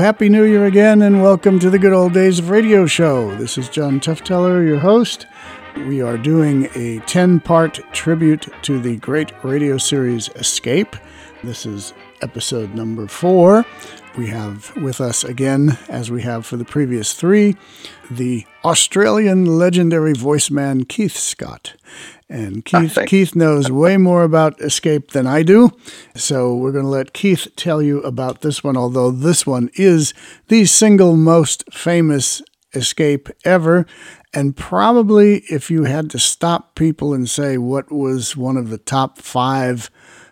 Happy New Year again, and welcome to the Good Old Days of Radio Show. This is John Tefteller, your host. We are doing a 10 part tribute to the great radio series Escape. This is episode number four. We have with us again, as we have for the previous three, the Australian legendary voice man Keith Scott. And Keith, Keith knows way more about Escape than I do. So we're going to let Keith tell you about this one, although this one is the single most famous Escape ever. And probably if you had to stop people and say what was one of the top five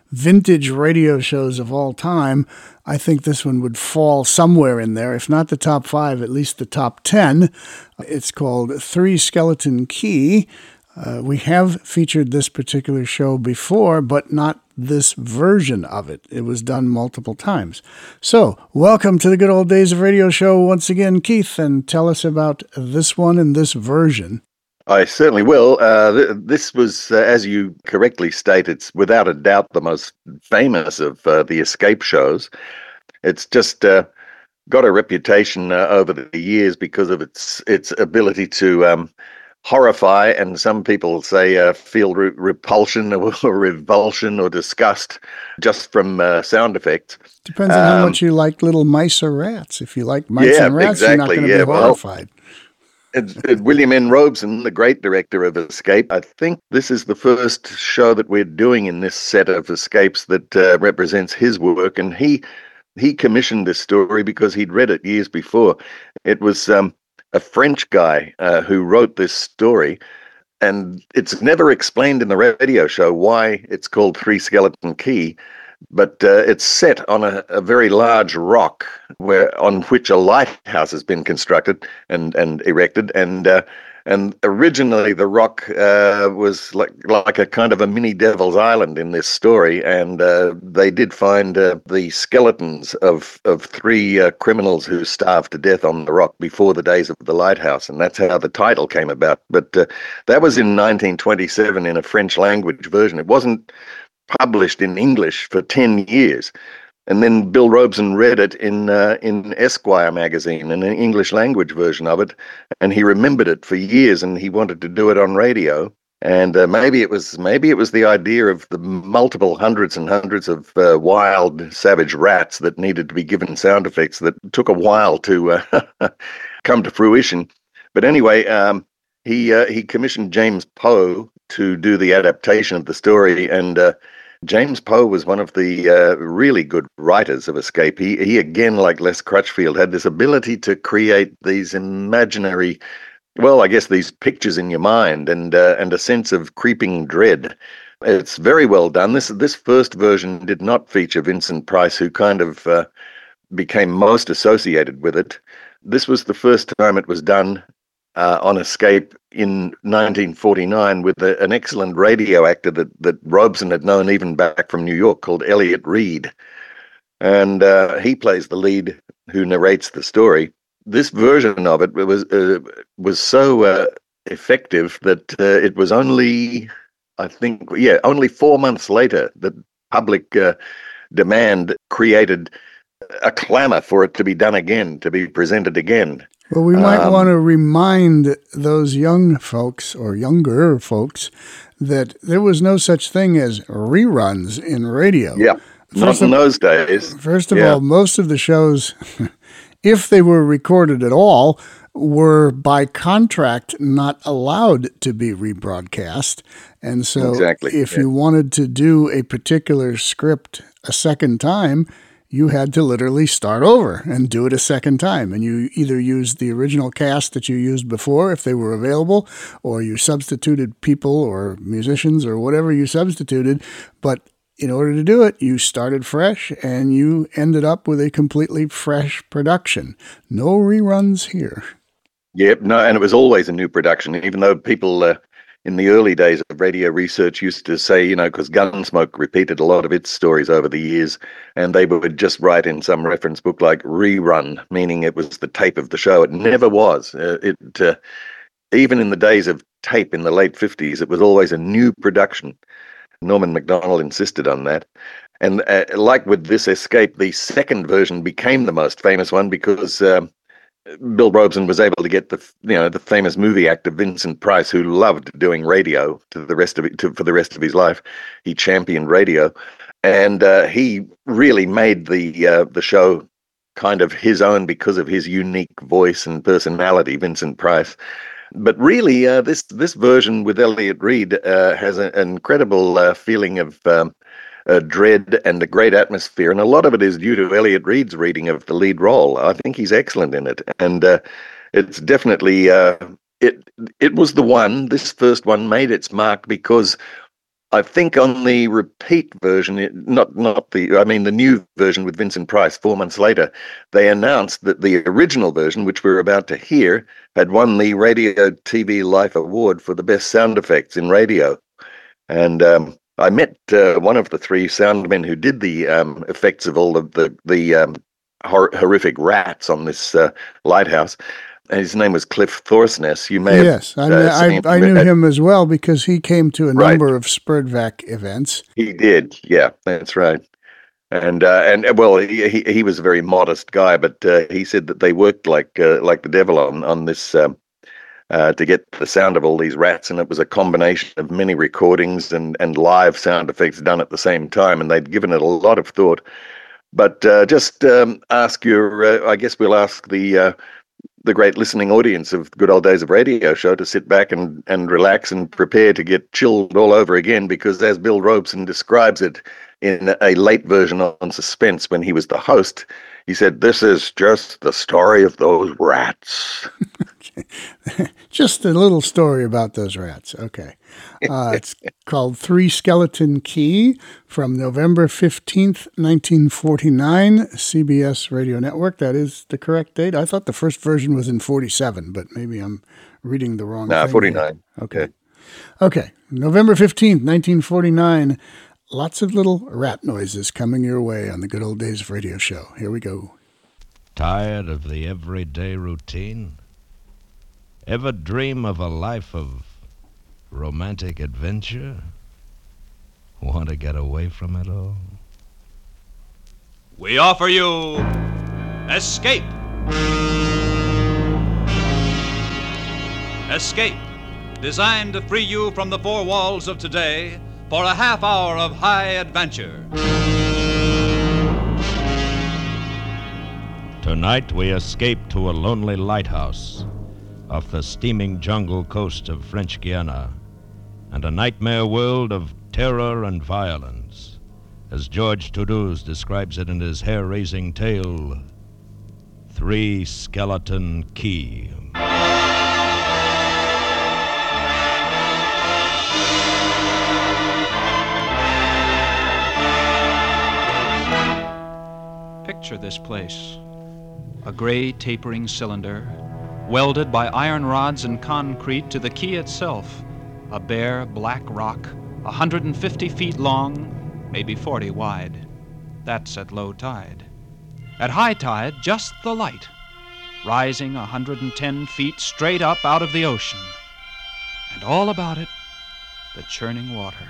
vintage radio shows of all time, I think this one would fall somewhere in there. If not the top five, at least the top 10. It's called Three Skeleton Key. Uh, we have featured this particular show before, but not this version of it. It was done multiple times. So, welcome to the good old days of radio show once again, Keith, and tell us about this one and this version. I certainly will. Uh, th- this was, uh, as you correctly state, it's without a doubt the most famous of uh, the escape shows. It's just uh, got a reputation uh, over the years because of its its ability to um, horrify, and some people say uh, feel re- repulsion or, or, revulsion or disgust just from sound effects. Depends on um, how much you like little mice or rats. If you like mice yeah, and rats, exactly, you're not going to yeah, be horrified. Well, William N. Robson, the great director of Escape, I think this is the first show that we're doing in this set of escapes that uh, represents his work, and he he commissioned this story because he'd read it years before. It was um, a French guy uh, who wrote this story, and it's never explained in the radio show why it's called Three Skeleton Key but uh, it's set on a, a, very large rock where on which a lighthouse has been constructed and and erected and uh, and originally the rock uh, was like like a kind of a mini devil's island in this story. And uh, they did find uh, the skeletons of of three uh, criminals who starved to death on the rock before the days of the lighthouse. And that's how the title came about. But that was in 1927 in a french language version. It wasn't published in English for 10 years. And then Bill Robson read it in uh, in Esquire magazine, in an English language version of it, and he remembered it for years, and he wanted to do it on radio. And uh, maybe it was maybe it was the idea of the multiple hundreds and hundreds of uh, wild, savage rats that needed to be given sound effects that took a while to uh, come to fruition. But anyway, um, he uh, he commissioned James Poe to do the adaptation of the story, and uh, James Poe was one of the uh, really good writers of Escape. He, he again, like Les Crutchfield, had this ability to create these imaginary, well, I guess these pictures in your mind and uh, and a sense of creeping dread. It's very well done. This this first version did not feature Vincent Price, who kind of uh, became most associated with it. This was the first time it was done uh, on Escape in 1949 with a, an excellent radio actor that, that Robson had known even back from New York called Elliott Reid. And uh, he plays the lead who narrates the story. This version of it was uh, was so uh, effective that uh, it was only, I think, yeah, only four months later that public uh, demand created a clamor for it to be done again, to be presented again. Well, we might um, want to remind those young folks or younger folks that there was no such thing as reruns in radio. Yeah, first not in of, those days. First of yeah. all, most of the shows, if they were recorded at all, were by contract not allowed to be rebroadcast. And so, exactly. if yeah. you wanted to do a particular script a second time, you had to literally start over and do it a second time. And you either used the original cast that you used before if they were available, or you substituted people or musicians or whatever you substituted. But in order to do it, you started fresh and you ended up with a completely fresh production. No reruns here. Yep, no, and it was always a new production, even though people uh, in the early days of radio research used to say, you know, because Gunsmoke repeated a lot of its stories over the years, and they would just write in some reference book like rerun, meaning it was the tape of the show. It never was. Uh, it uh, even in the days of tape in the late fifties, it was always a new production. Norman Macdonnell insisted on that. And uh, like with this escape, the second version became the most famous one because um, Bill Robson was able to get the you know the famous movie actor Vincent Price, who loved doing radio to the rest of it to, for the rest of his life. He championed radio, and uh, he really made the uh, the show kind of his own because of his unique voice and personality, Vincent Price. But really, uh, this this version with Elliott Reid uh, has a, an incredible uh, feeling of um, uh, dread and a great atmosphere, and a lot of it is due to Elliott Reid's reading of the lead role. I think he's excellent in it, and uh, it's definitely uh, it. It was the one. This first one made its mark because I think on the repeat version, it, not not the, I mean the new version with Vincent Price. Four months later, they announced that the original version, which we're about to hear, had won the Radio TV Life Award for the best sound effects in radio. And um, I met uh, one of the three soundmen who did the um, effects of all of the the um, hor- horrific rats on this uh, lighthouse, his name was Cliff Thorsness. You may yes, have, uh, I, I, I, knew him as well because he came to a right. number of SPERDVAC events. He did, yeah, that's right. And uh, and uh, well, he, he, he was a very modest guy, but uh, he said that they worked like uh, like the devil on on this um, uh, to get the sound of all these rats, and it was a combination of many recordings and and live sound effects done at the same time, and they'd given it a lot of thought. But just um, ask your, I guess we'll ask the the great listening audience of Good Old Days of Radio show to sit back and, and relax and prepare to get chilled all over again because, as Bill Robson describes it in a late version on Suspense when he was the host, he said, This is just the story of those rats. just a little story about those rats. Okay. Uh, it's called Three Skeleton Key from November 15th, 1949, CBS Radio Network. That is the correct date. I thought the first version was in 47, but maybe I'm reading the wrong nah, 49. Here. Okay. Okay. November 15th, 1949. Lots of little rat noises coming your way on the Good Old Days of Radio show. Here we go. Tired of the everyday routine? Ever dream of a life of romantic adventure? Want to get away from it all? We offer you Escape. Escape, designed to free you from the four walls of today for a half hour of high adventure. Tonight we escape to a lonely lighthouse off the steaming jungle coast of French Guiana and a nightmare world of terror and violence, as George Toudouze describes it in his hair raising tale Three Skeleton Key. Picture this place a gray tapering cylinder, welded by iron rods and concrete to the key itself a bare black rock, 150 feet long, maybe 40 wide. That's at low tide. At high tide, just the light, rising 110 feet straight up out of the ocean. And all about it, the churning water,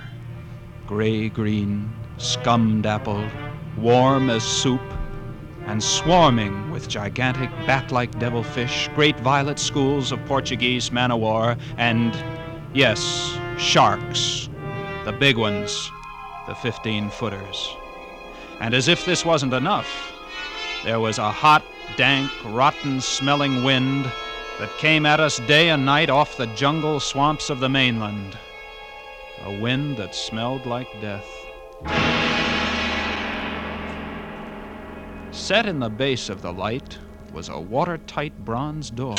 gray green, scum dappled, warm as soup, and swarming with gigantic bat like devilfish, great violet schools of Portuguese man o' war, and Yes, sharks. The big ones, the 15 footers. And as if this wasn't enough, there was a hot, dank, rotten smelling wind that came at us day and night off the jungle swamps of the mainland. A wind that smelled like death. Set in the base of the light was a watertight bronze door,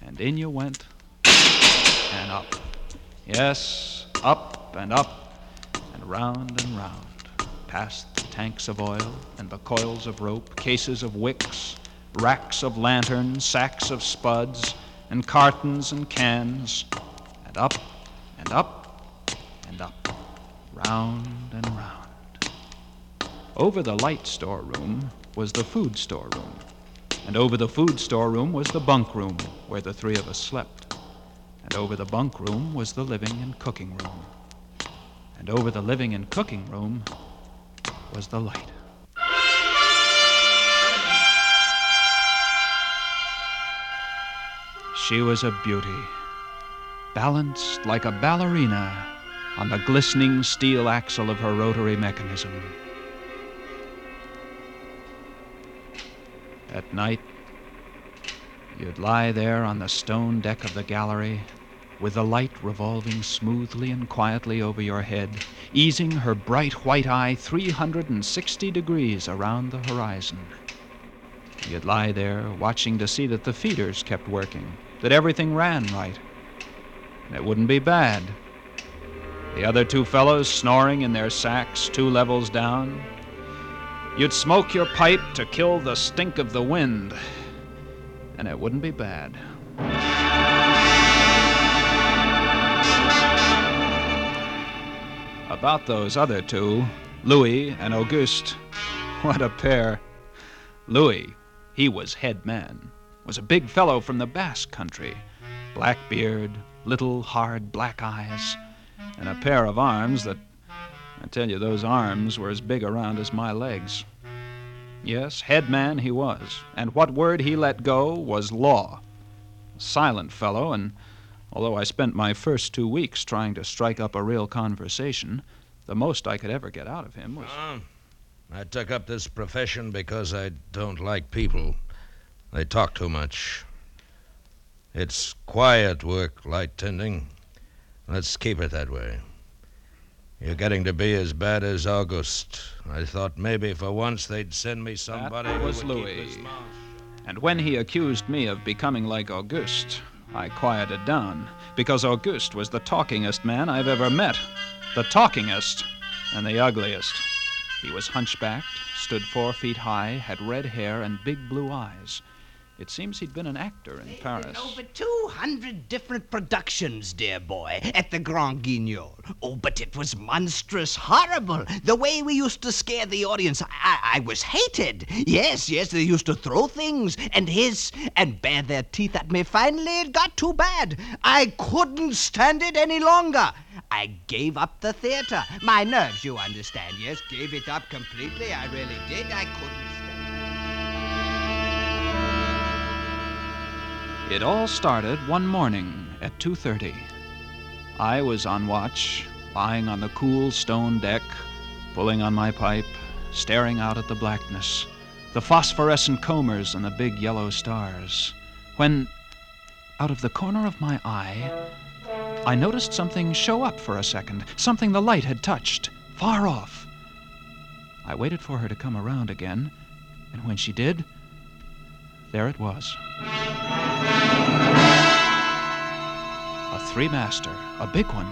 and in you went and up. Yes, up and up and round and round, past the tanks of oil and the coils of rope, cases of wicks, racks of lanterns, sacks of spuds, and cartons and cans, and up and up and up, round and round. Over the light storeroom was the food storeroom, and over the food storeroom was the bunk room where the three of us slept. And over the bunk room was the living and cooking room. And over the living and cooking room was the light. She was a beauty, balanced like a ballerina on the glistening steel axle of her rotary mechanism. At night, you'd lie there on the stone deck of the gallery with the light revolving smoothly and quietly over your head, easing her bright white eye 360 degrees around the horizon. You'd lie there watching to see that the feeders kept working, that everything ran right. And it wouldn't be bad. The other two fellows snoring in their sacks two levels down. You'd smoke your pipe to kill the stink of the wind, and it wouldn't be bad. About those other two, Louis and Auguste, what a pair. Louis, he was head man, was a big fellow from the Basque country, black beard, little hard black eyes, and a pair of arms that, I tell you, those arms were as big around as my legs. Yes, head man he was, and what word he let go was law. Silent fellow, and although I spent my first two weeks trying to strike up a real conversation, the most I could ever get out of him was. I took up this profession because I don't like people. They talk too much. It's quiet work, light tending. Let's keep it that way. You're getting to be as bad as August. I thought maybe for once they'd send me somebody That who was Louis. keep his mouth And when he accused me of becoming like Auguste, I quieted down, because Auguste was the talkingest man I've ever met. The talkingest and the ugliest. He was hunchbacked, stood four feet high, had red hair and big blue eyes. It seems he'd been an actor in Paris. Over 200 different productions, dear boy, at the Grand Guignol. Oh, but it was monstrous, horrible. The way we used to scare the audience. I, I was hated. Yes, yes, they used to throw things and hiss and bare their teeth at me. Finally, it got too bad. I couldn't stand it any longer. I gave up the theater. My nerves, you understand, yes, gave it up completely. I really did. I couldn't It all started one morning at 2:30. I was on watch, lying on the cool stone deck, pulling on my pipe, staring out at the blackness, the phosphorescent combers and the big yellow stars. When out of the corner of my eye, I noticed something show up for a second, something the light had touched, far off. I waited for her to come around again, and when she did, there it was. A three master, a big one,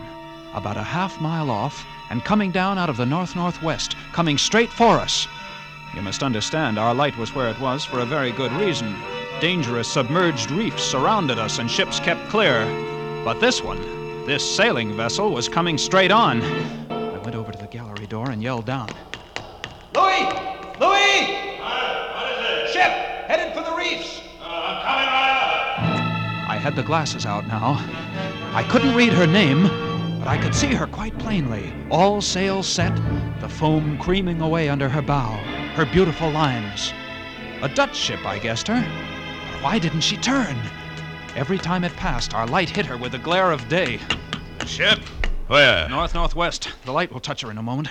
about a half mile off, and coming down out of the north northwest, coming straight for us. You must understand, our light was where it was for a very good reason. Dangerous submerged reefs surrounded us, and ships kept clear. But this one, this sailing vessel, was coming straight on. I went over to the gallery door and yelled down. Had the glasses out now. I couldn't read her name, but I could see her quite plainly. All sails set, the foam creaming away under her bow, her beautiful lines. A Dutch ship, I guessed her. But why didn't she turn? Every time it passed, our light hit her with the glare of day. Ship? Where? North northwest. The light will touch her in a moment.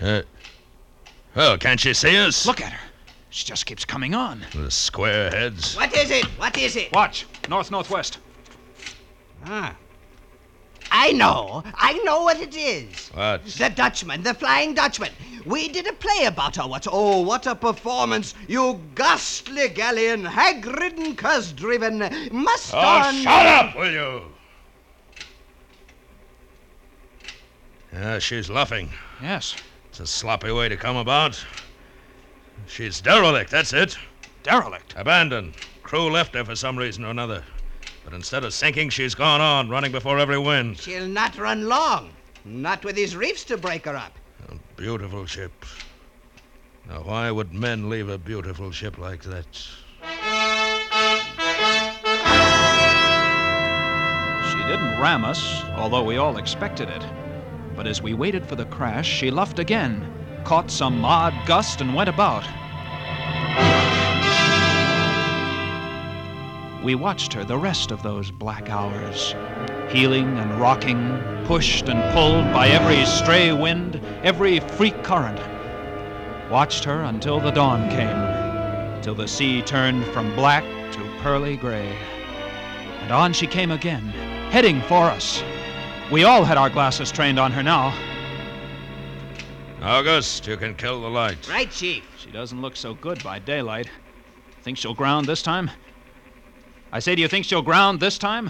Uh, well, can't she see us? Look at her. She just keeps coming on. The square heads. What is it? What is it? Watch. North northwest. Ah. I know. I know what it is. What? The Dutchman, the Flying Dutchman. We did a play about her. What? Oh, what a performance! You ghastly galleon, hag-ridden, curse-driven, must Oh, on. shut up, will you? Yeah, she's luffing. Yes. It's a sloppy way to come about. She's derelict, that's it. Derelict. Abandoned. Crew left her for some reason or another. But instead of sinking, she's gone on, running before every wind. She'll not run long. Not with these reefs to break her up. A beautiful ship. Now, why would men leave a beautiful ship like that? She didn't ram us, although we all expected it. But as we waited for the crash, she luffed again, caught some odd gust, and went about. We watched her the rest of those black hours, heeling and rocking, pushed and pulled by every stray wind, every freak current. Watched her until the dawn came, till the sea turned from black to pearly gray. And on she came again, heading for us. We all had our glasses trained on her now. August, you can kill the lights. Right, Chief. She doesn't look so good by daylight. Think she'll ground this time? I say, do you think she'll ground this time?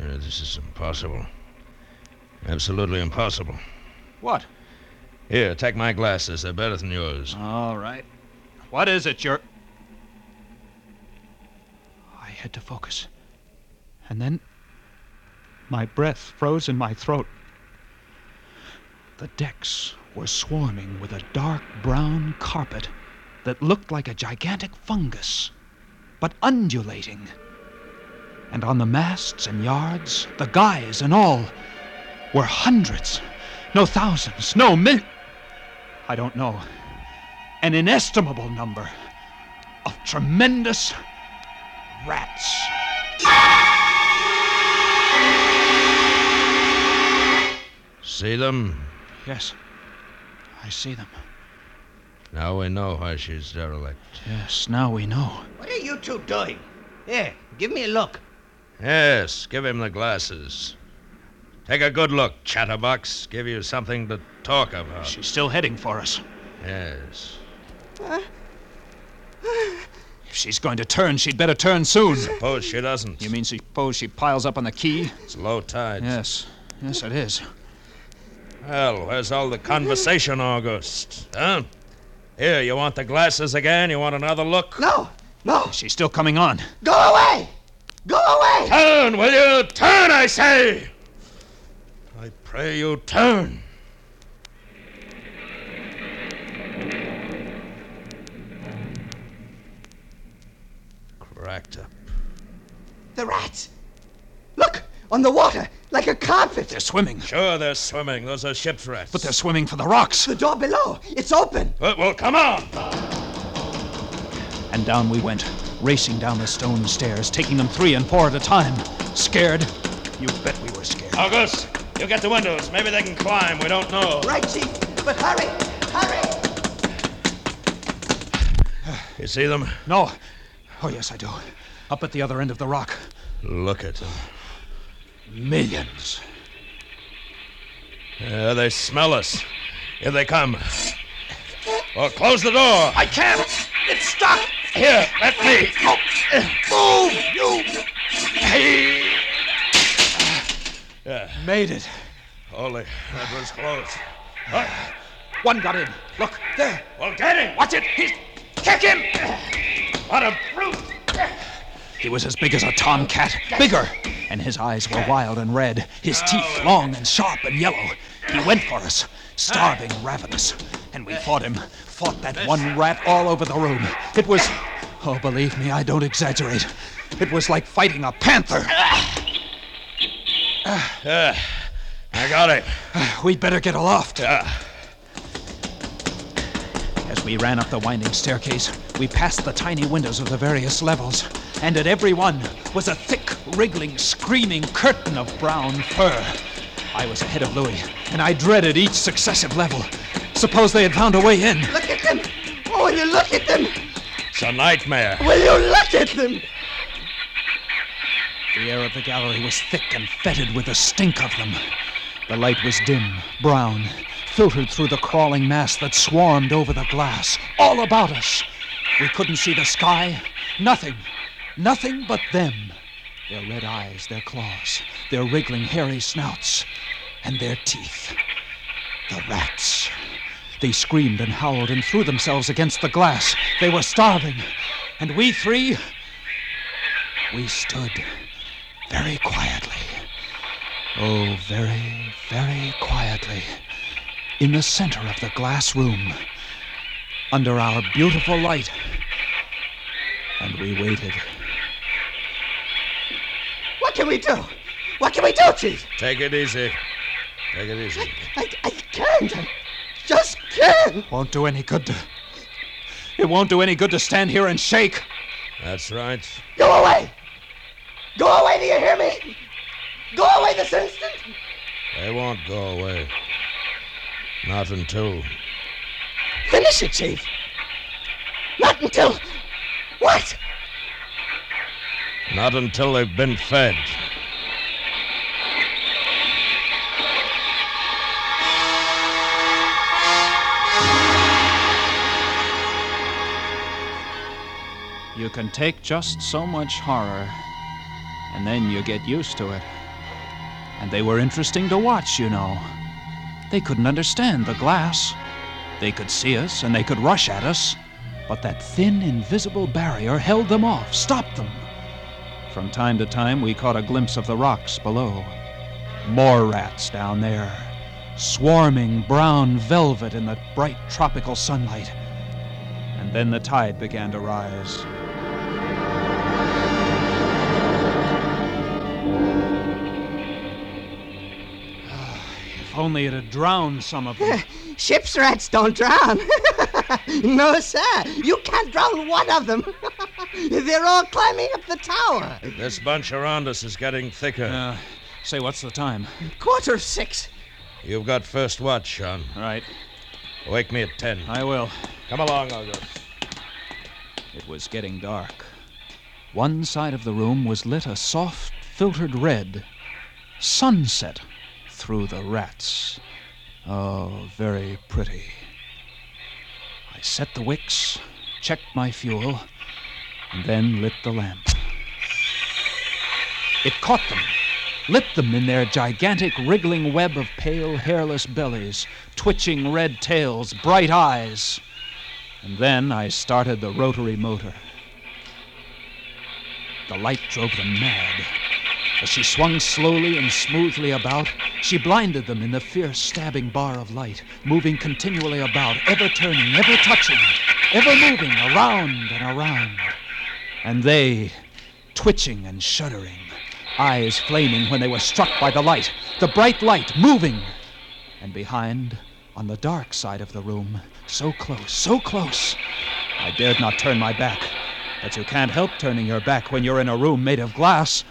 Uh, this is impossible. Absolutely impossible. What? Here, take my glasses. They're better than yours. All right. What is it you're. I had to focus. And then. My breath froze in my throat. The decks were swarming with a dark brown carpet that looked like a gigantic fungus, but undulating. And on the masts and yards, the guys and all, were hundreds, no thousands, no mil. I don't know. An inestimable number of tremendous rats. See them? Yes, I see them. Now we know why she's derelict. Yes, now we know. What are you two doing? Here, give me a look. Yes, give him the glasses. Take a good look, chatterbox. Give you something to talk about. She's still heading for us. Yes. If she's going to turn, she'd better turn soon. Suppose she doesn't. You mean suppose she piles up on the quay? It's low tide. Yes, yes, it is. Well, where's all the conversation, August? Huh? Here, you want the glasses again? You want another look? No, no, She's still coming on. go away! Go away! Turn, will you? Turn, I say! I pray you turn. Cracked up. The rats! Look, on the water, like a carpet. They're swimming, Sure, they're swimming. Those are ship's rats. but they're swimming for the rocks. The door below, it's open. Well, well, come on! And down we went, racing down the stone stairs, taking them three and four at a time. Scared? You bet we were scared. August, you get the windows. Maybe they can climb. We don't know. Right, Chief, but hurry, hurry! You see them? No. Oh, yes, I do. Up at the other end of the rock. Look at them. Millions. Yeah, they smell us. Here they come. Well, close the door. I can't! It's stuck! Here, let me. Move, you! Hey. Yeah, uh, Made it. holy, that was close. Uh, one got in. Look, there. Well, get him. Watch it. He's. Kick him! What a brute. He was as big as a tomcat, bigger, and his eyes were wild and red, his teeth long and sharp and yellow. He went for us, starving, ravenous, and we fought him, fought that one rat all over the room. It was, oh, believe me, I don't exaggerate. It was like fighting a panther. Yeah, I got it. We'd better get aloft. Yeah. As we ran up the winding staircase, we passed the tiny windows of the various levels, and at every one was a thick, wriggling, screaming curtain of brown fur. I was ahead of Louis, and I dreaded each successive level. Suppose they had found a way in. Look at them! Oh, will you look at them? It's a nightmare. Will you look at them? The air of the gallery was thick and fetid with the stink of them. The light was dim, brown, filtered through the crawling mass that swarmed over the glass, all about us. We couldn't see the sky, nothing, nothing but them. Their red eyes, their claws, their wriggling hairy snouts, and their teeth. The rats. They screamed and howled and threw themselves against the glass. They were starving. And we three, we stood very quietly. Oh, very, very quietly. In the center of the glass room. Under our beautiful light. And we waited. What can we do? What can we do, Chief? Take it easy. Take it easy. I, I can't. I just can't. Won't do any good to. It won't do any good to stand here and shake. That's right. Go away! Go away, do you hear me? Go away this instant! They won't go away. Not until. Finish it, Chief! Not until. What? Not until they've been fed. You can take just so much horror, and then you get used to it. And they were interesting to watch, you know. They couldn't understand the glass. They could see us and they could rush at us, but that thin, invisible barrier held them off, stopped them. From time to time, we caught a glimpse of the rocks below. More rats down there, swarming brown velvet in the bright tropical sunlight. And then the tide began to rise. Ah, if only it had drowned some of them. Ship's rats don't drown. no, sir. You can't drown one of them. They're all climbing up the tower. This bunch around us is getting thicker. Uh, say, what's the time? Quarter of six. You've got first watch, Sean. Right, Wake me at ten. I will. Come along, August. It was getting dark. One side of the room was lit a soft, filtered red. Sunset through the rats. Oh, very pretty. I set the wicks, checked my fuel, and then lit the lamp. It caught them, lit them in their gigantic wriggling web of pale, hairless bellies, twitching red tails, bright eyes. And then I started the rotary motor. The light drove them mad. As she swung slowly and smoothly about, she blinded them in the fierce stabbing bar of light, moving continually about, ever turning, ever touching, ever moving around and around. And they, twitching and shuddering, eyes flaming when they were struck by the light, the bright light moving. And behind, on the dark side of the room, so close, so close, I dared not turn my back. But you can't help turning your back when you're in a room made of glass.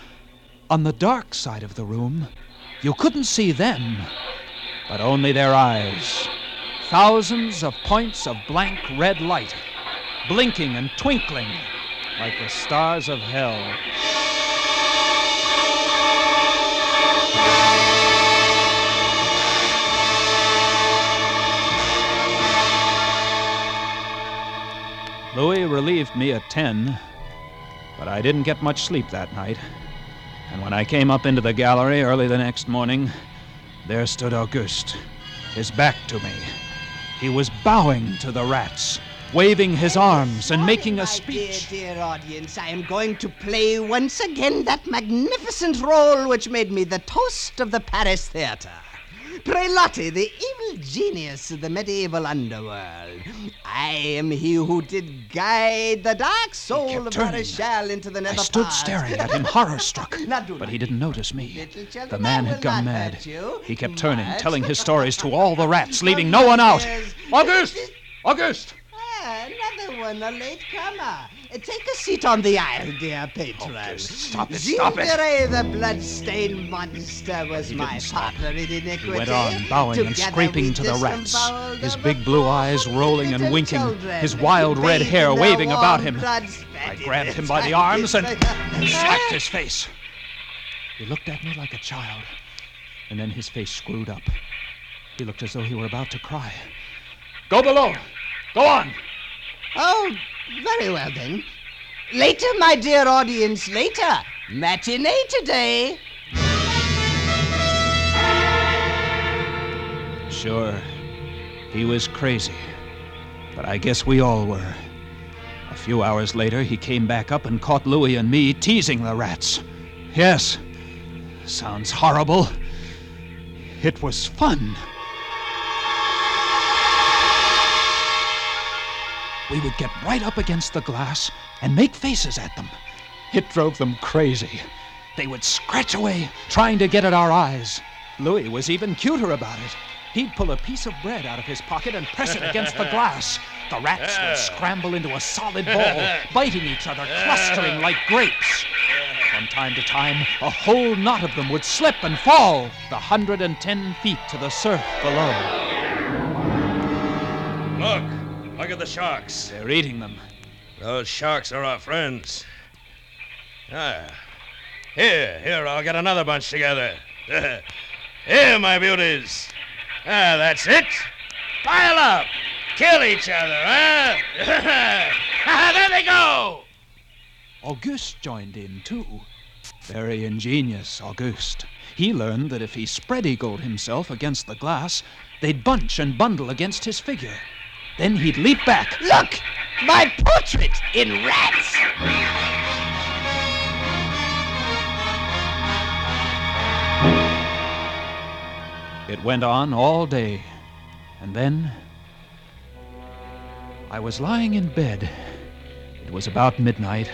On the dark side of the room, you couldn't see them, but only their eyes. Thousands of points of blank red light, blinking and twinkling like the stars of hell. Louis relieved me at 10, but I didn't get much sleep that night. And when I came up into the gallery early the next morning, there stood Auguste, his back to me. He was bowing to the rats, waving his arms and making a speech. Dear, dear audience, I am going to play once again that magnificent role which made me the toast of the Paris theater. Prelati, the evil genius of the medieval underworld. I am he who did guide the dark soul of. Marichal into the nether I stood parts. staring at him, horror struck. But he didn't notice me. The man had gone mad. He kept turning, telling his stories to all the rats, leaving no one out. August! Auguste! Another one, a late comer. Take a seat on the aisle, dear patron. Stop it, stop it. Gingeray, the blood-stained monster, was my partner in iniquity. He went on, bowing and scraping to the rats, his big blue eyes rolling and winking, children, his wild red hair waving about him. I grabbed him by the arms and slapped his face. He looked at me like a child, and then his face screwed up. He looked as though he were about to cry. Go below! Go on! Oh, very well then. Later, my dear audience, later. Matinee today. Sure, he was crazy. But I guess we all were. A few hours later, he came back up and caught Louis and me teasing the rats. Yes, sounds horrible. It was fun. We would get right up against the glass and make faces at them. It drove them crazy. They would scratch away, trying to get at our eyes. Louis was even cuter about it. He'd pull a piece of bread out of his pocket and press it against the glass. The rats would scramble into a solid ball, biting each other, clustering like grapes. From time to time, a whole knot of them would slip and fall the hundred and ten feet to the surf below. Look, look at the sharks. They're eating them. Those sharks are our friends. Ah. Here, here, I'll get another bunch together. here, my beauties. Ah, that's it. Pile up. Kill each other, huh? there they go. Auguste joined in, too. Very ingenious, Auguste. He learned that if he spread eagled himself against the glass, they'd bunch and bundle against his figure. Then he'd leap back. Look! My portrait in rats! It went on all day. And then. I was lying in bed. It was about midnight.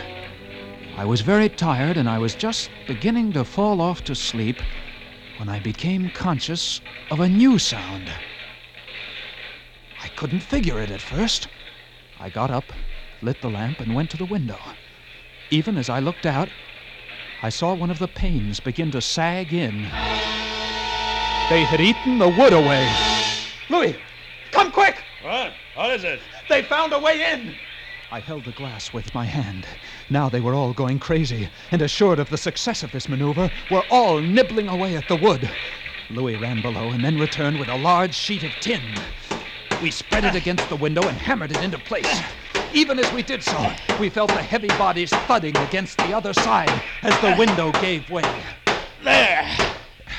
I was very tired and I was just beginning to fall off to sleep when I became conscious of a new sound. I couldn't figure it at first. I got up, lit the lamp, and went to the window. Even as I looked out, I saw one of the panes begin to sag in. They had eaten the wood away. Louis, come quick! What? What is it? They found a way in! I held the glass with my hand. Now they were all going crazy, and assured of the success of this maneuver, were all nibbling away at the wood. Louis ran below and then returned with a large sheet of tin. We spread it against the window and hammered it into place. Even as we did so, we felt the heavy bodies thudding against the other side as the window gave way. There.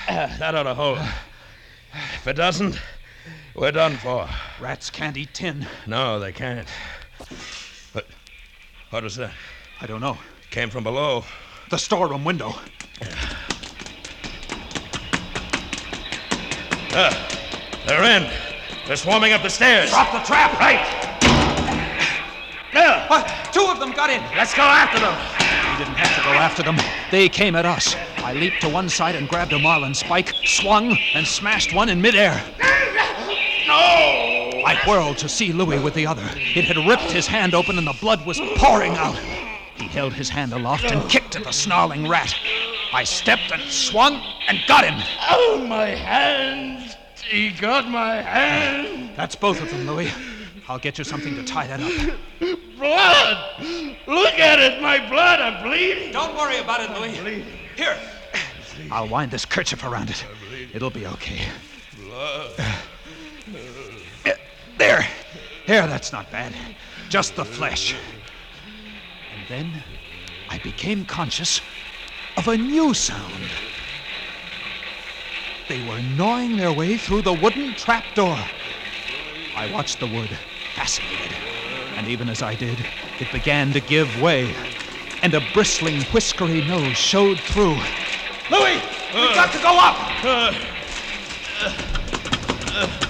That ought to hold. If it doesn't, we're done for. Rats can't eat tin. No, they can't. But what was that? I don't know. Came from below. The storeroom window. Ah, they're in. They're swarming up the stairs. Drop the trap! Right. There. What? Two of them got in. Let's go after them. We didn't have to go after them. They came at us. I leaped to one side and grabbed a marlin spike, swung, and smashed one in midair. No. I whirled to see Louis with the other. It had ripped his hand open and the blood was pouring out. He held his hand aloft and kicked at the snarling rat. I stepped and swung and got him. Oh, my hand. He got my hand. That's both of them, Louis. I'll get you something to tie that up. Blood. Look at it. My blood. I'm bleeding. Don't worry about it, Louis. Here. I'll wind this kerchief around it. It'll be okay. Uh, There. There, that's not bad. Just the flesh. And then I became conscious of a new sound. They were gnawing their way through the wooden trapdoor. I watched the wood, fascinated. And even as I did, it began to give way. And a bristling, whiskery nose showed through. Louis! We've uh. got to go up! Uh. Uh.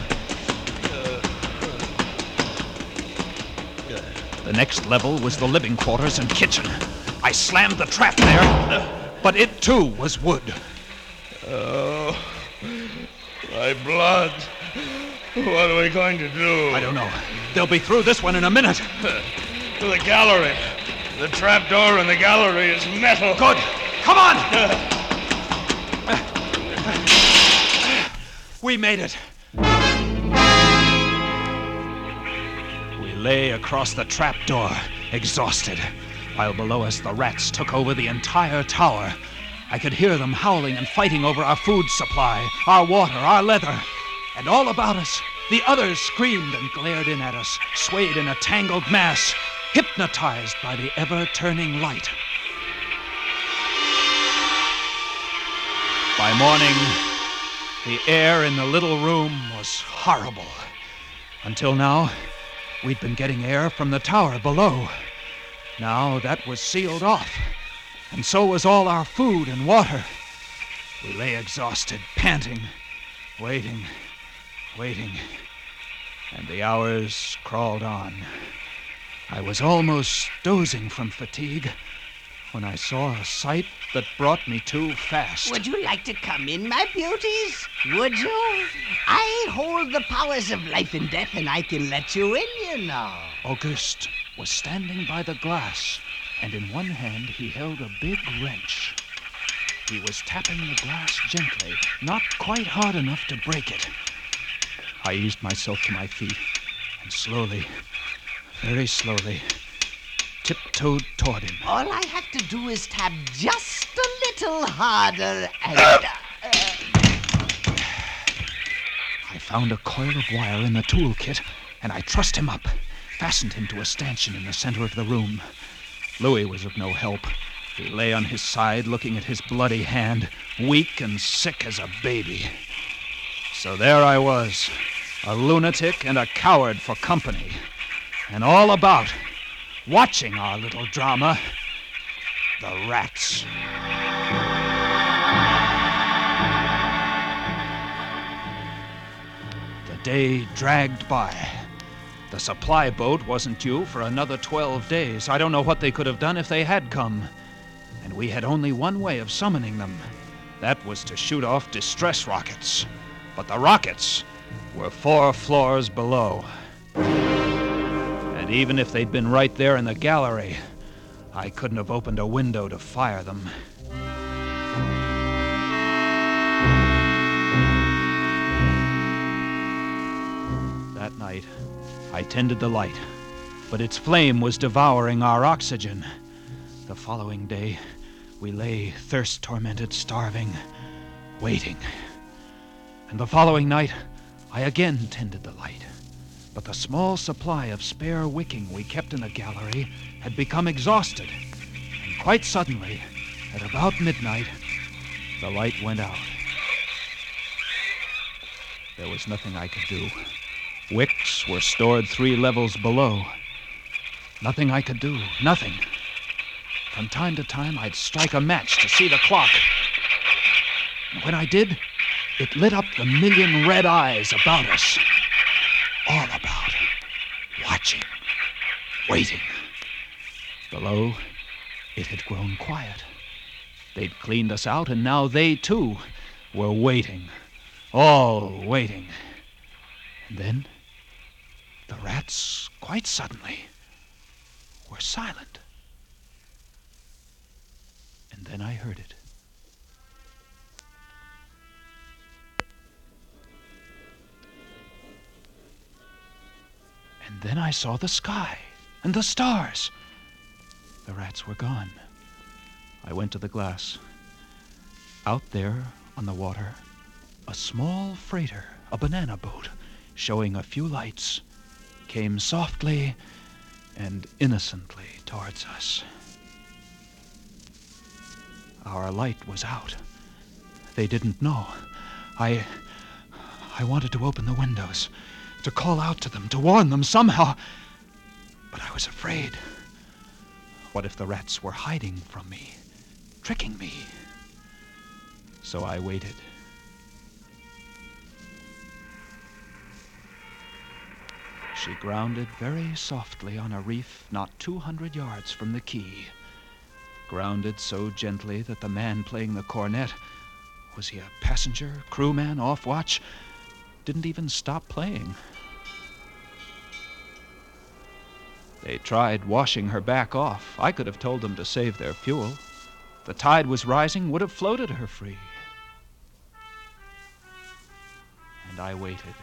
The next level was the living quarters and kitchen. I slammed the trap there, but it too was wood. Oh, my blood. What are we going to do? I don't know. They'll be through this one in a minute. To the gallery. The trap door in the gallery is metal. Good. Come on! We made it. We lay across the trap door, exhausted, while below us the rats took over the entire tower. I could hear them howling and fighting over our food supply, our water, our leather. And all about us, the others screamed and glared in at us, swayed in a tangled mass, hypnotized by the ever turning light. By morning, the air in the little room was horrible. Until now, we'd been getting air from the tower below. Now that was sealed off, and so was all our food and water. We lay exhausted, panting, waiting, waiting, and the hours crawled on. I was almost dozing from fatigue when I saw a sight that brought me to fast. Would you like to come in, my beauties? Would you? I hold the powers of life and death, and I can let you in, you know. Auguste was standing by the glass, and in one hand he held a big wrench. He was tapping the glass gently, not quite hard enough to break it. I eased myself to my feet and slowly, very slowly, tiptoed toward him. All I have to do is tap just a little harder and. Uh, I found a coil of wire in the toolkit, and I trussed him up, fastened him to a stanchion in the center of the room. Louis was of no help. He lay on his side, looking at his bloody hand, weak and sick as a baby. So there I was, a lunatic and a coward for company, and all about, watching our little drama, the rats. The day dragged by. The supply boat wasn't due for another 12 days. I don't know what they could have done if they had come. And we had only one way of summoning them. That was to shoot off distress rockets. But the rockets were four floors below. And even if they'd been right there in the gallery, I couldn't have opened a window to fire them. I tended the light, but its flame was devouring our oxygen. The following day, we lay thirst tormented, starving, waiting. And the following night, I again tended the light. But the small supply of spare wicking we kept in the gallery had become exhausted. And quite suddenly, at about midnight, the light went out. There was nothing I could do. Wicks were stored three levels below. Nothing I could do. Nothing. From time to time, I'd strike a match to see the clock. And when I did, it lit up the million red eyes about us. All about. Watching. Waiting. Below, it had grown quiet. They'd cleaned us out, and now they, too, were waiting. All waiting. And then, the rats, quite suddenly, were silent. And then I heard it. And then I saw the sky and the stars. The rats were gone. I went to the glass. Out there on the water, a small freighter, a banana boat, showing a few lights, came softly and innocently towards us. Our light was out. They didn't know. I. I wanted to open the windows, to call out to them, to warn them somehow. But I was afraid. What if the rats were hiding from me, tricking me? So I waited. She grounded very softly on a reef not 200 yards from the quay. Grounded so gently that the man playing the cornet was he a passenger, crewman, off watch? Didn't even stop playing. They tried washing her back off. I could have told them to save their fuel. The tide was rising, would have floated her free. And I waited.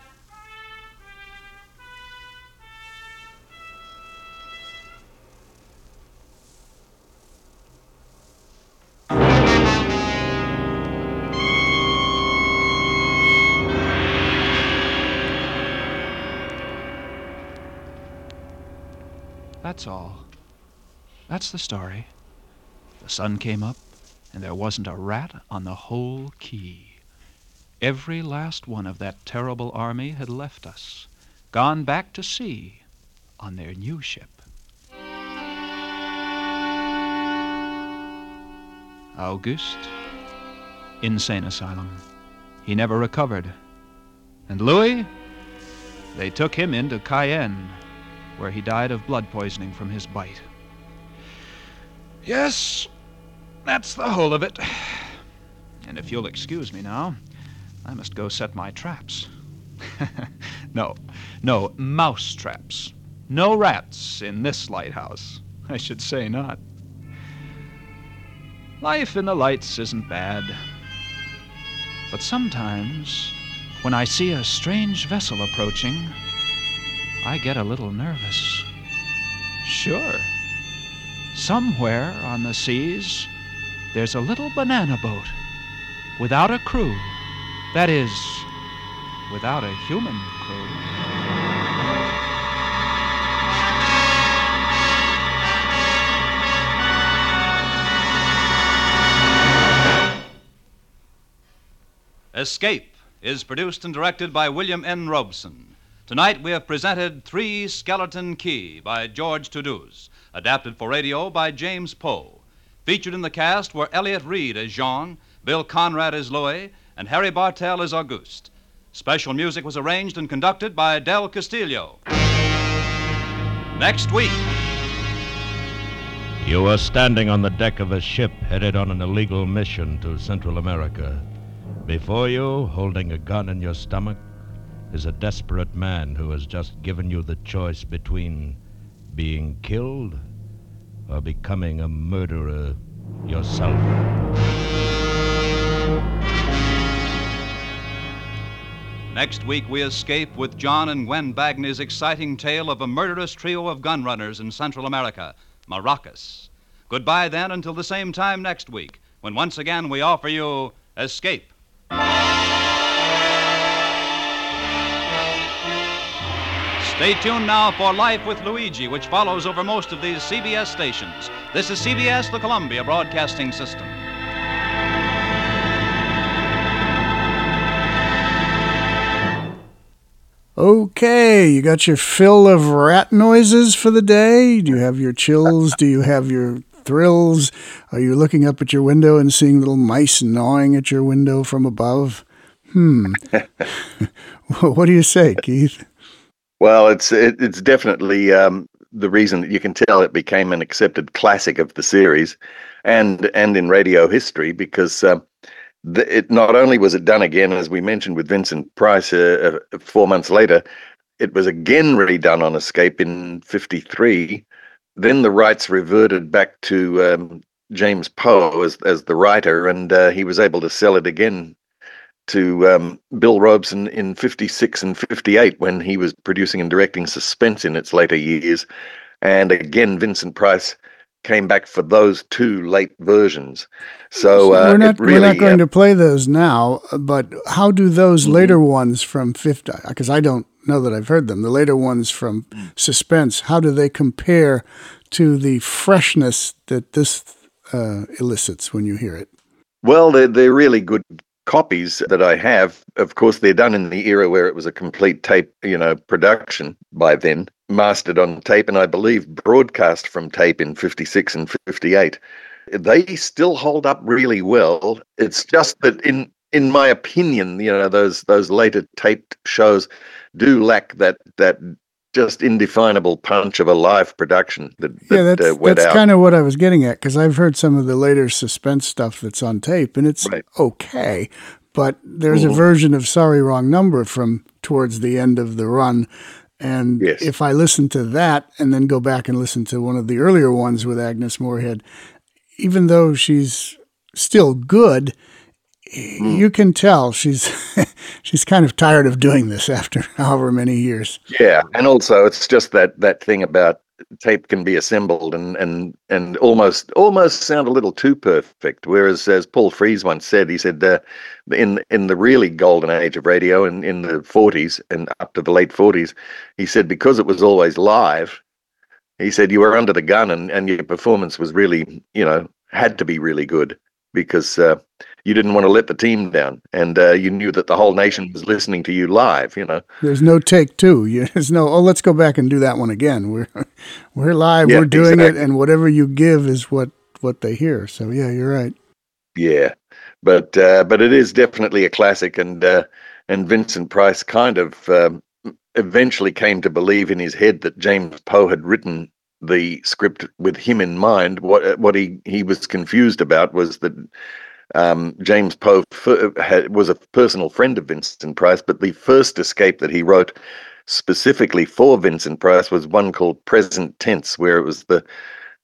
That's all. That's the story. The sun came up, and there wasn't a rat on the whole quay. Every last one of that terrible army had left us, gone back to sea on their new ship. August, insane asylum. He never recovered. And Louis, they took him into Cayenne, where he died of blood poisoning from his bite. Yes, that's the whole of it. And if you'll excuse me now, I must go set my traps. no, no, mouse traps. No rats in this lighthouse. I should say not. Life in the lights isn't bad. But sometimes, when I see a strange vessel approaching, I get a little nervous. Sure. Somewhere on the seas, there's a little banana boat without a crew. That is, without a human crew. Escape is produced and directed by William N. Robson. Tonight we have presented Three Skeleton Key by George Toudouze, adapted for radio by James Poe. Featured in the cast were Elliott Reid as Jean, Bill Conrad as Louis, and Harry Bartell as Auguste. Special music was arranged and conducted by Del Castillo. Next week. You are standing on the deck of a ship headed on an illegal mission to Central America. Before you, holding a gun in your stomach, is a desperate man who has just given you the choice between being killed or becoming a murderer yourself. Next week, we escape with John and Gwen Bagni's exciting tale of a murderous trio of gun runners in Central America, Maracas. Goodbye then until the same time next week, when once again we offer you Escape. Stay tuned now for Life with Luigi, which follows over most of these CBS stations. This is CBS, the Columbia Broadcasting System. Okay, you got your fill of rat noises for the day? Do you have your chills? Do you have your thrills? Are you looking up at your window and seeing little mice gnawing at your window from above? Hmm. what do you say, Keith? Well, it's it, it's definitely um, the reason that you can tell it became an accepted classic of the series, and and in radio history because uh, the, it not only was it done again as we mentioned with Vincent Price uh, uh, four months later, it was again redone on Escape in '53. Then the rights reverted back to um, James Poe as as the writer, and uh, he was able to sell it again to um, Bill Robson in 56 and 58 when he was producing and directing Suspense in its later years. And again, Vincent Price came back for those two late versions. So uh, we're not really, we're not going uh, to play those now. But how do those later ones from 50? Because I don't know that I've heard them. The later ones from Suspense. How do they compare to the freshness that this uh, elicits when you hear it? Well, they're, they're really good copies that I have. Of course, they're done in the era where it was a complete tape, you know, production by then, mastered on tape, and I believe broadcast from tape in 56 and 58. They still hold up really well. It's just that in in my opinion, you know, those those later taped shows do lack that that just indefinable punch of a live production that, that yeah, that's uh, that's kind of what I was getting at because I've heard some of the later suspense stuff that's on tape, and it's Right. okay. But there's a version of "Sorry Wrong Number" from towards the end of the run, and Yes. if I listen to that and then go back and listen to one of the earlier ones with Agnes Moorehead, even though she's still good, Hmm. you can tell she's she's kind of tired of doing this after however many years. Yeah, and also it's just that that thing about tape can be assembled and and and almost almost sound a little too perfect. Whereas, as Paul Frees once said, he said uh, in in the really golden age of radio in in the forties and up to the late forties, he said because it was always live, he said you were under the gun and and your performance was really you know had to be really good because. Uh, you didn't want to let the team down, and uh, you knew that the whole nation was listening to you live. You know, There's no take two. You, there's no. Oh, let's go back and do that one again. We're we're live. Yeah, we're doing exactly. it, and whatever you give is what what they hear. So yeah, you're right. Yeah, but uh, but it is definitely a classic, and uh, and Vincent Price kind of um, eventually came to believe in his head that James Poe had written the script with him in mind. What what he he was confused about was that um, James Poe was a personal friend of Vincent Price, but the first escape that he wrote specifically for Vincent Price was one called Present Tense, where it was the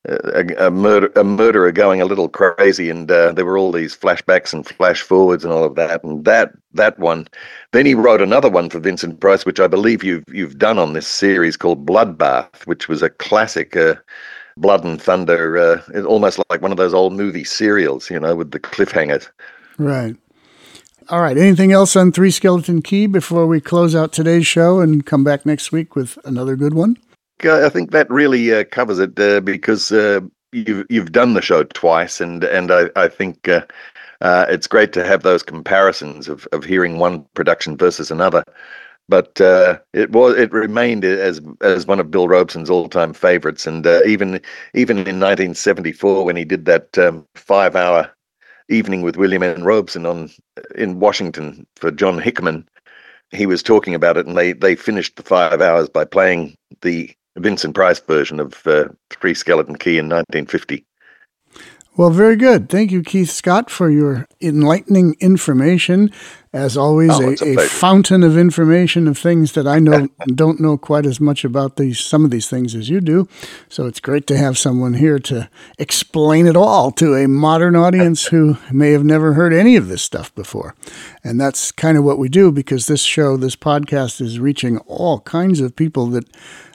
a, a, murder, a murderer going a little crazy, and uh, there were all these flashbacks and flash forwards and all of that. And that that one, then he wrote another one for Vincent Price, which I believe you've you've done on this series called Bloodbath, which was a classic. Uh, blood and thunder uh, almost like one of those old movie serials you know with the cliffhangers right. All right anything else on three skeleton key before we close out today's show and come back next week with another good one? I think that really uh, covers it uh, because uh, you've you've done the show twice, and and I I think uh, uh, it's great to have those comparisons of of hearing one production versus another. But uh, it was it remained as as one of Bill Robson's all time favorites, and even even in 1974 when he did that um, five hour evening with William N. Robeson on in Washington for John Hickman, he was talking about it, and they they finished the five hours by playing the Vincent Price version of uh, Three Skeleton Key in 1950. Well, very good. Thank you, Keith Scott, for your enlightening information. As always, oh, a, a, a fountain of information of things that I know don't know quite as much about these some of these things as you do. So it's great to have someone here to explain it all to a modern audience who may have never heard any of this stuff before. And that's kind of what we do because this show, this podcast, is reaching all kinds of people that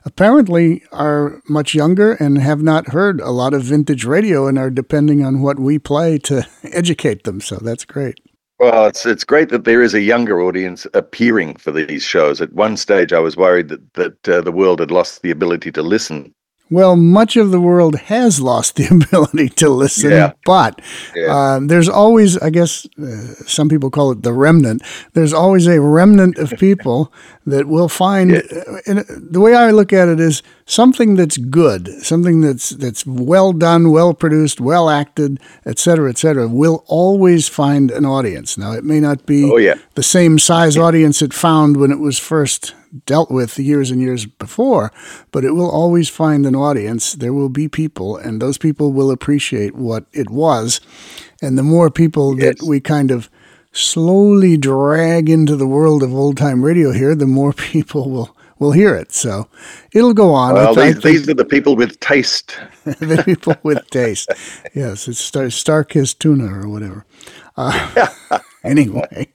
apparently are much younger and have not heard a lot of vintage radio and are depending on what we play to educate them. So that's great. Well, it's it's great that there is a younger audience appearing for these shows. At one stage, I was worried that that uh, the world had lost the ability to listen well, much of the world has lost the ability to listen, yeah. but yeah. Uh, there's always, I guess, uh, some people call it the remnant. There's always a remnant of people that will find. Yeah. Uh, the way I look at it is something that's good, something that's that's well done, well produced, well acted, et cetera, et cetera, will always find an audience. Now, it may not be oh, yeah. the same size audience it found when it was first dealt with years and years before, but it will always find an audience. There will be people, and those people will appreciate what it was. And the more people yes. that we kind of slowly drag into the world of old time radio here, the more people will will hear it. So it'll go on. Well, these, these, are the people with taste. the people with taste. Yes, it's Star, Starkist tuna or whatever. Uh, anyway,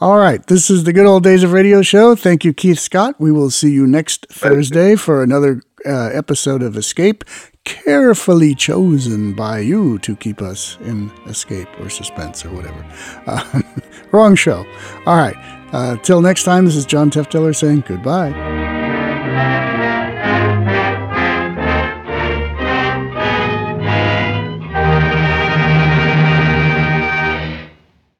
all right. This is the Good Old Days of Radio show. Thank you, Keith Scott. We will see you next Thursday for another uh, episode of Escape, carefully chosen by you to keep us in escape or suspense or whatever. Uh, wrong show. All right. Uh, till next time, this is John Tefteller saying goodbye.